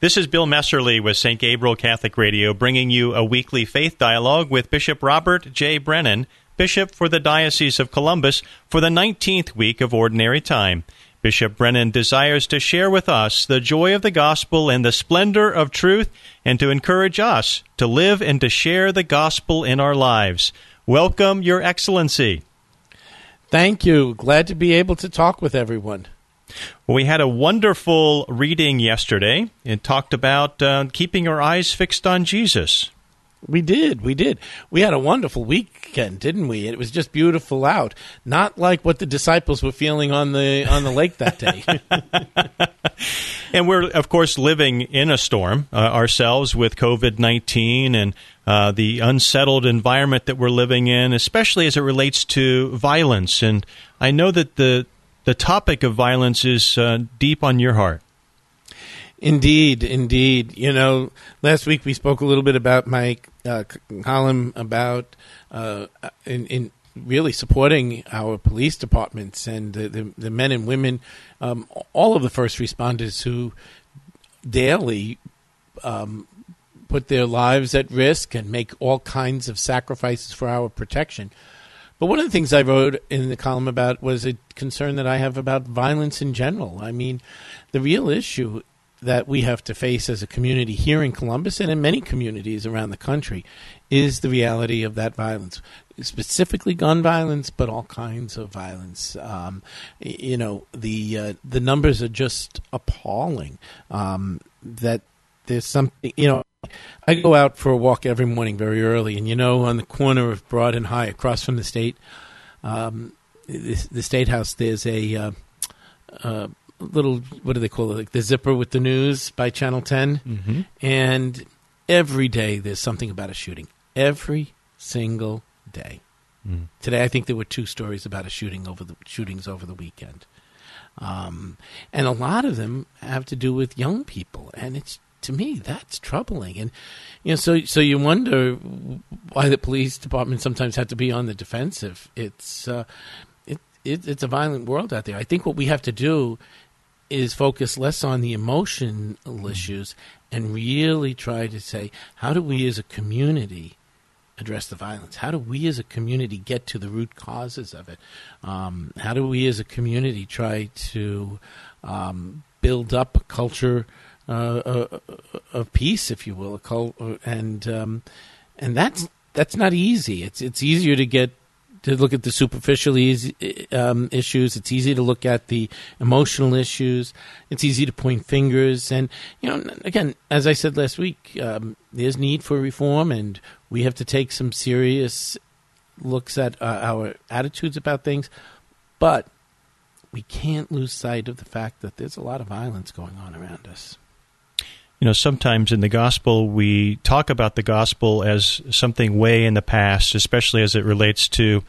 This is Bill Messerly with St. Gabriel Catholic Radio, bringing you a weekly faith dialogue with Bishop Robert J. Brennan, Bishop for the Diocese of Columbus, for the 19th week of Ordinary Time. Bishop Brennan desires to share with us the joy of the gospel and the splendor of truth, and to encourage us to live and to share the gospel in our lives. Welcome, Your Excellency. Thank you. Glad to be able to talk with everyone. Well, we had a wonderful reading yesterday. It talked about uh, keeping our eyes fixed on Jesus. We did. We did. We had a wonderful weekend, didn't we? It was just beautiful out. Not like what the disciples were feeling on the on the lake that day. and we're of course living in a storm uh, ourselves with COVID-19 and uh, the unsettled environment that we're living in, especially as it relates to violence. And I know that the the topic of violence is uh, deep on your heart. Indeed, indeed. You know, last week we spoke a little bit about my uh, column about uh, in, in, really supporting our police departments and the, the, the men and women, um, all of the first responders who daily um, put their lives at risk and make all kinds of sacrifices for our protection. But one of the things I wrote in the column about was a concern that I have about violence in general. I mean, the real issue that we have to face as a community here in Columbus and in many communities around the country is the reality of that violence, specifically gun violence, but all kinds of violence. Um, you know, the uh, the numbers are just appalling. Um, that there's something, you know, I go out for a walk every morning very early, and you know, on the corner of Broad and High, across from the state, um, the, the, state house, there's a uh, uh, little what do they call it? Like the zipper with the news by Channel 10 mm-hmm. and every day there's something about a shooting. Every single day. Mm. Today, I think there were two stories about a shooting over the shootings over the weekend. Um, and a lot of them have to do with young people, and it's to me that's troubling. And you know so so you wonder why the police department sometimes have to be on the defensive. It's uh, it, it, it's a violent world out there. I think what we have to do is focus less on the emotional mm. issues and really try to say how do we as a community address the violence? How do we as a community get to the root causes of it? Um, how do we as a community try to um, build up a culture uh, of peace, if you will, and um, and that's that's not easy. It's it's easier to get to look at the superficial easy, um, issues. It's easy to look at the emotional issues. It's easy to point fingers. And, you know, again, as I said last week, um, there's need for reform, and we have to take some serious looks at uh, our attitudes about things. But we can't lose sight of the fact that there's a lot of violence going on around us you know, sometimes in the gospel we talk about the gospel as something way in the past, especially as it relates to,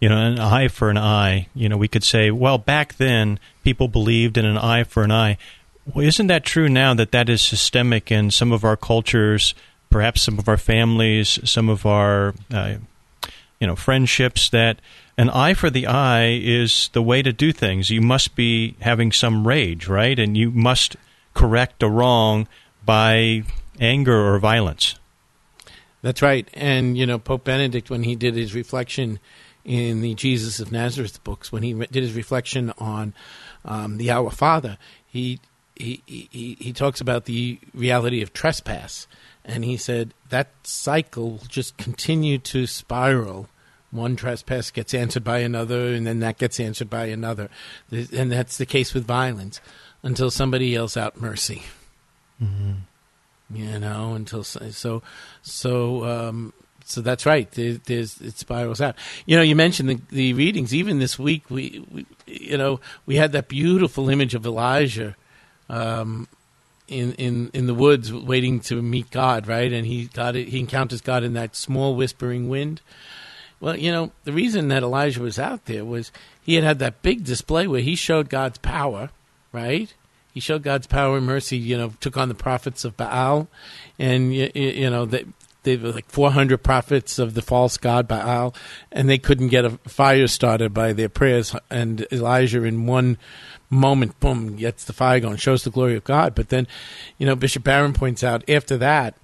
you know, an eye for an eye. You know, we could say, well, back then people believed in an eye for an eye. Well, isn't that true now that that is systemic in some of our cultures, perhaps some of our families, some of our, uh, you know, friendships that an eye for the eye is the way to do things. You must be having some rage, right? And you must correct a wrong by anger or violence. That's right. And, you know, Pope Benedict, when he did his reflection in the Jesus of Nazareth books, when he did his reflection on um, the Our Father, he, he, he, he talks about the reality of trespass. And he said that cycle will just continue to spiral. One trespass gets answered by another, and then that gets answered by another. And that's the case with violence until somebody yells out mercy. Mm-hmm. You know, until so so um, so that's right. There, there's it spirals out. You know, you mentioned the, the readings. Even this week, we, we, you know we had that beautiful image of Elijah. Um, in, in, in the woods waiting to meet God, right? And he got it, he encounters God in that small whispering wind. Well, you know, the reason that Elijah was out there was he had had that big display where he showed God's power, right? He showed God's power and mercy. You know, took on the prophets of Baal, and you, you know they were like 400 prophets of the false god Baal, and they couldn't get a fire started by their prayers. And Elijah, in one moment, boom, gets the fire going, shows the glory of God. But then, you know, Bishop Barron points out after that,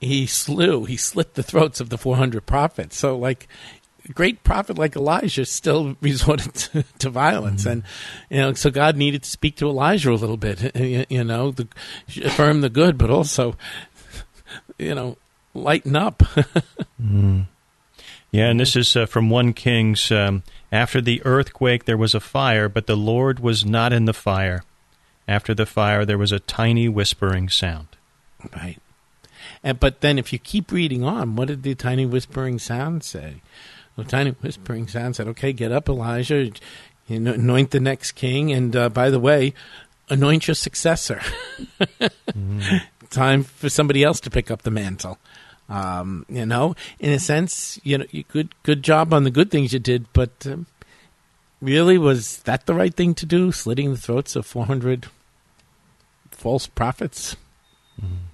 he slew, he slit the throats of the 400 prophets. So, like, great prophet like Elijah still resorted to, to violence, mm-hmm. and you know, so God needed to speak to Elijah a little bit, you know, the, affirm the good, but also, you know, lighten up. mm. Yeah, and this is uh, from 1 Kings. Um, After the earthquake, there was a fire, but the Lord was not in the fire. After the fire, there was a tiny whispering sound. Right. And, but then if you keep reading on, what did the tiny whispering sound say? The tiny whispering sound said, okay, get up, Elijah, you anoint the next king, and uh, by the way, anoint your successor. mm-hmm. Time for somebody else to pick up the mantle. Um, you know, in a sense, you know, you good good job on the good things you did, but um, really, was that the right thing to do? Slitting the throats of four hundred false prophets. Mm-hmm.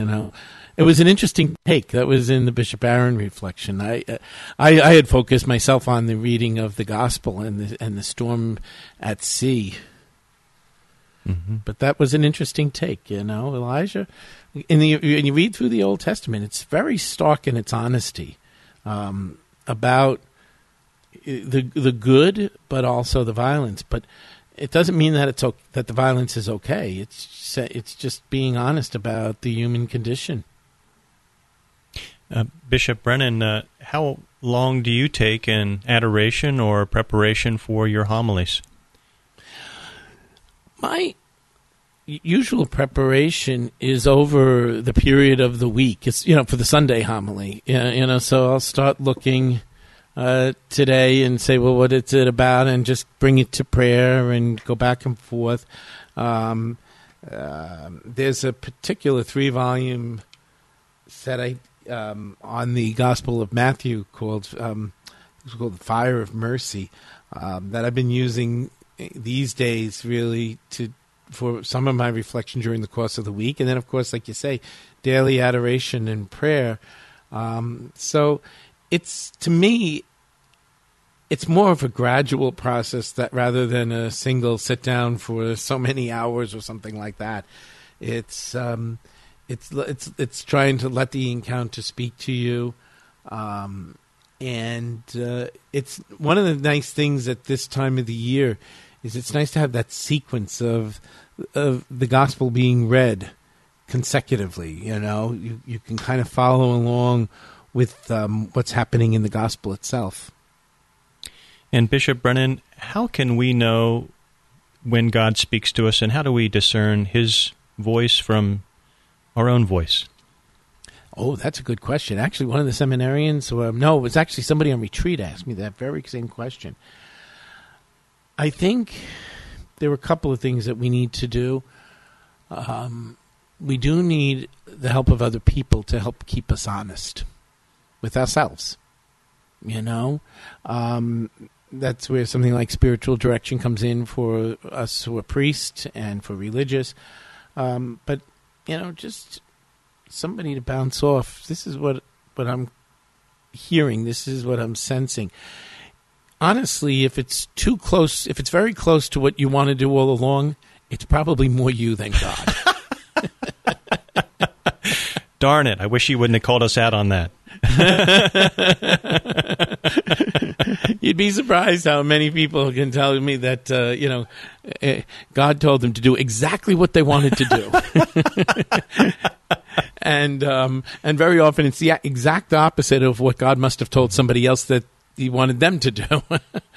You know, it was an interesting take that was in the Bishop Barron reflection. I, uh, I, I had focused myself on the reading of the gospel and the and the storm at sea. Mm-hmm. But that was an interesting take, you know, Elijah in the when you read through the Old Testament, it's very stark in its honesty um, about the the good, but also the violence. But it doesn't mean that it's okay, that the violence is okay. It's just, it's just being honest about the human condition. Uh, Bishop Brennan, uh, how long do you take in adoration or preparation for your homilies? My usual preparation is over the period of the week. It's you know for the Sunday homily. You know, so I'll start looking uh, today and say, well, what is it about, and just bring it to prayer and go back and forth. Um, uh, there's a particular three volume set I um, on the Gospel of Matthew called um, it's called the Fire of Mercy um, that I've been using these days really to for some of my reflection during the course of the week, and then of course, like you say, daily adoration and prayer. Um, so it's to me, it's more of a gradual process that rather than a single sit down for so many hours or something like that. It's um, it's it's it's trying to let the encounter speak to you. Um, and uh, it's one of the nice things at this time of the year is it's nice to have that sequence of of the gospel being read consecutively. You know, you you can kind of follow along with um, what's happening in the gospel itself. And Bishop Brennan, how can we know when God speaks to us, and how do we discern His voice from our own voice? Oh, that's a good question. Actually, one of the seminarians, um, no, it was actually somebody on retreat asked me that very same question. I think there are a couple of things that we need to do. Um, we do need the help of other people to help keep us honest with ourselves. You know, um, that's where something like spiritual direction comes in for us who are priests and for religious. Um, but you know, just somebody to bounce off. This is what what I'm hearing. This is what I'm sensing honestly, if it's too close, if it's very close to what you want to do all along, it's probably more you than God. Darn it. I wish he wouldn't have called us out on that. You'd be surprised how many people can tell me that, uh, you know, uh, God told them to do exactly what they wanted to do. and um, and very often it's the exact opposite of what God must have told somebody else that he wanted them to do.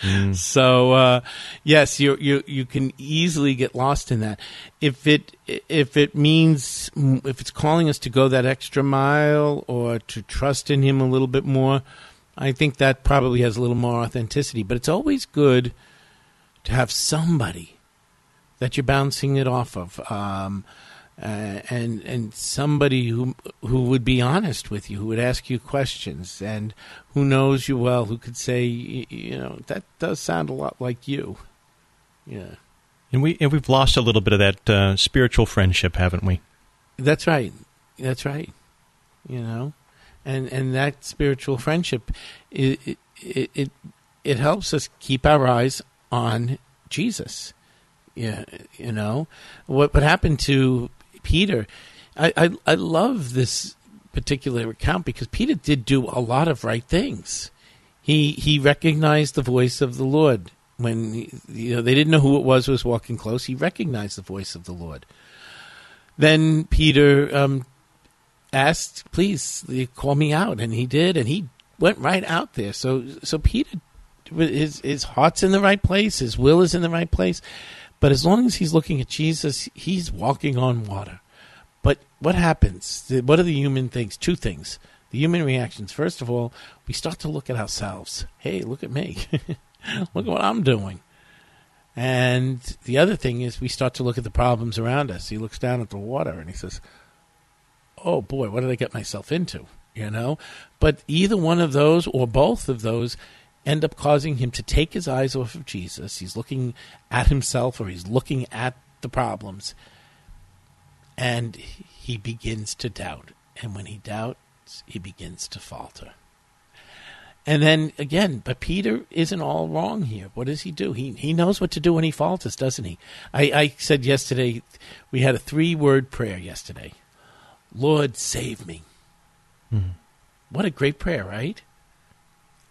mm. So uh, yes, you you you can easily get lost in that. If it if it means if it's calling us to go that extra mile or to trust in Him a little bit more, I think that probably has a little more authenticity. But it's always good to have somebody that you're bouncing it off of. Um, uh, and and somebody who who would be honest with you, who would ask you questions, and who knows you well, who could say, you know, that does sound a lot like you. Yeah. And we and we've lost a little bit of that uh, spiritual friendship, haven't we? That's right. That's right. you know, and and that spiritual friendship, it it it, it helps us keep our eyes on Jesus. Yeah, you know what what happened to Peter. I, I I love this particular account because Peter did do a lot of right things. He he recognized the voice of the Lord when you know they didn't know who it was who was walking close. He recognized the voice of the Lord. Then Peter um, asked, "Please call me out," and he did, and he went right out there. So so Peter, his his heart's in the right place, his will is in the right place, but as long as he's looking at Jesus, he's walking on water. But what happens? What are the human things? Two things. The human reactions. First of all, we start to look at ourselves. Hey, look at me. look at what I'm doing. And the other thing is we start to look at the problems around us. He looks down at the water and he says, "Oh boy, what did I get myself into?" You know? But either one of those or both of those end up causing him to take his eyes off of Jesus. He's looking at himself or he's looking at the problems and he begins to doubt. And when he doubts, he begins to falter. And then again, but Peter isn't all wrong here. What does he do? He he knows what to do when he falters, doesn't he? I, I said yesterday we had a three word prayer yesterday. Lord save me. Mm-hmm. What a great prayer, right?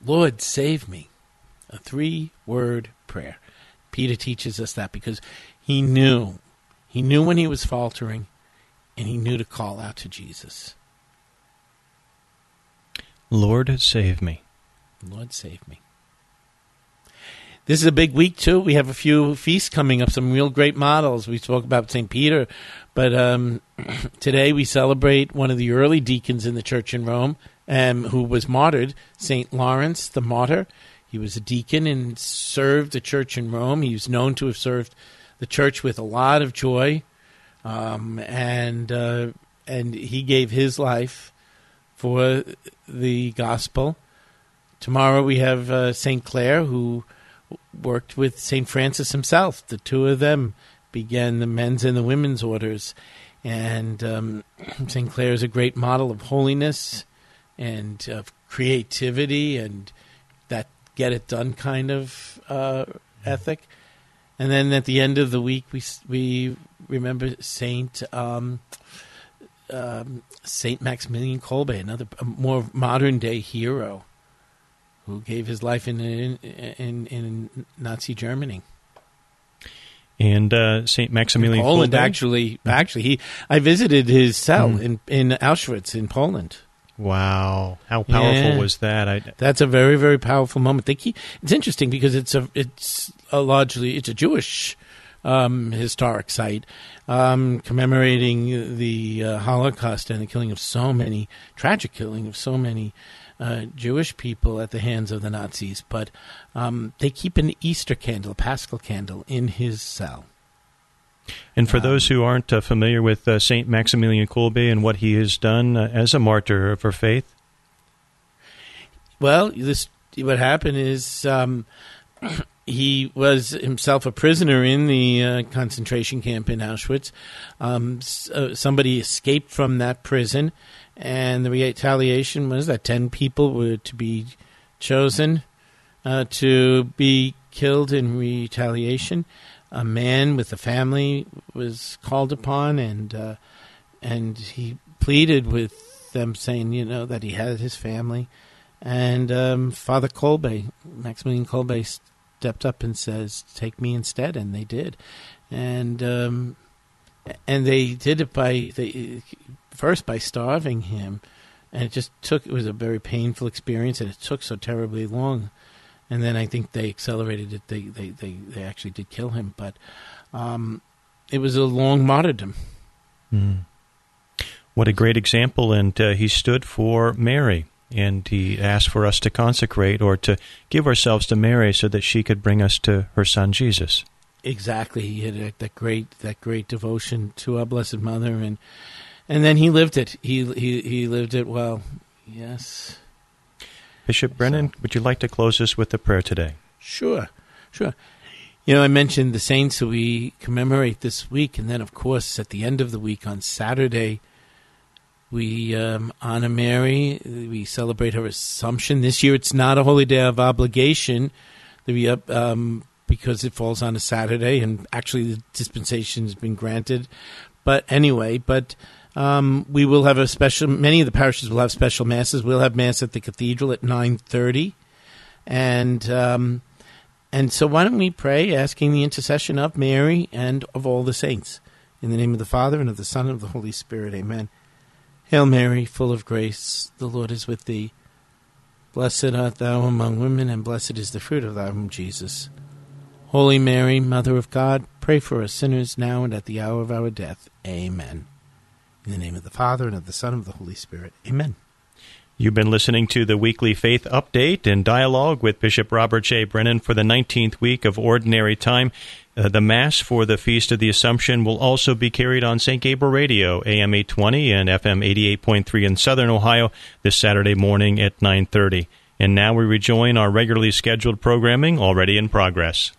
Lord save me. A three word prayer. Peter teaches us that because he knew. He knew when he was faltering and he knew to call out to Jesus. Lord, save me. Lord, save me. This is a big week, too. We have a few feasts coming up, some real great models. We spoke about St. Peter, but um, today we celebrate one of the early deacons in the church in Rome um, who was martyred, St. Lawrence the Martyr. He was a deacon and served the church in Rome. He was known to have served the church with a lot of joy um, and uh, and he gave his life for the gospel. Tomorrow we have uh, Saint Clare, who worked with Saint Francis himself. The two of them began the men's and the women's orders, and um, Saint Clare is a great model of holiness and of creativity and that get it done kind of uh, ethic. And then at the end of the week, we we remember Saint um, um, Saint Maximilian Kolbe, another more modern day hero who gave his life in in in, in Nazi Germany. And uh, Saint Maximilian in Poland, Kolbe? actually, actually, he I visited his cell mm. in in Auschwitz in Poland. Wow, how powerful yeah. was that? I, That's a very very powerful moment. They keep, it's interesting because it's a it's a largely it's a Jewish um, historic site um, commemorating the uh, Holocaust and the killing of so many tragic killing of so many uh, Jewish people at the hands of the Nazis. But um, they keep an Easter candle, a Paschal candle, in his cell. And for um, those who aren't uh, familiar with uh, Saint Maximilian Kolbe and what he has done uh, as a martyr for faith, well, this what happened is um, he was himself a prisoner in the uh, concentration camp in Auschwitz. Um, uh, somebody escaped from that prison, and the retaliation was that ten people were to be chosen uh, to be killed in retaliation a man with a family was called upon, and uh, and he pleaded with them, saying, you know, that he had his family, and um, Father Kolbe, Maximilian Kolbe, stepped up and says, "Take me instead," and they did, and um, and they did it by they first by starving him, and it just took it was a very painful experience, and it took so terribly long and then I think they accelerated it. They they they, they actually did kill him, but um, it was a long martyrdom. Mm. What a great example! And uh, he stood for Mary, and he asked for us to consecrate or to give ourselves to Mary so that she could bring us to her son Jesus. Exactly, he had that great that great devotion to our Blessed Mother, and and then he lived it. He he he lived it well. Yes. Bishop Brennan, would you like to close us with a prayer today? Sure, sure. You know, I mentioned the saints that we commemorate this week, and then, of course, at the end of the week on Saturday, we um, honor Mary. We celebrate her Assumption. This year, it's not a holy day of obligation. Um, because it falls on a Saturday, and actually the dispensation has been granted. But anyway, but um, we will have a special. Many of the parishes will have special masses. We'll have mass at the cathedral at nine thirty, and um, and so why don't we pray, asking the intercession of Mary and of all the saints, in the name of the Father and of the Son and of the Holy Spirit. Amen. Hail Mary, full of grace, the Lord is with thee. Blessed art thou among women, and blessed is the fruit of thy womb, Jesus. Holy Mary, Mother of God, pray for us sinners now and at the hour of our death. Amen. In the name of the Father, and of the Son, and of the Holy Spirit. Amen. You've been listening to the weekly faith update and dialogue with Bishop Robert J. Brennan for the 19th week of Ordinary Time. Uh, the Mass for the Feast of the Assumption will also be carried on St. Gabriel Radio, AM 820 and FM 88.3 in Southern Ohio this Saturday morning at 9.30. And now we rejoin our regularly scheduled programming already in progress.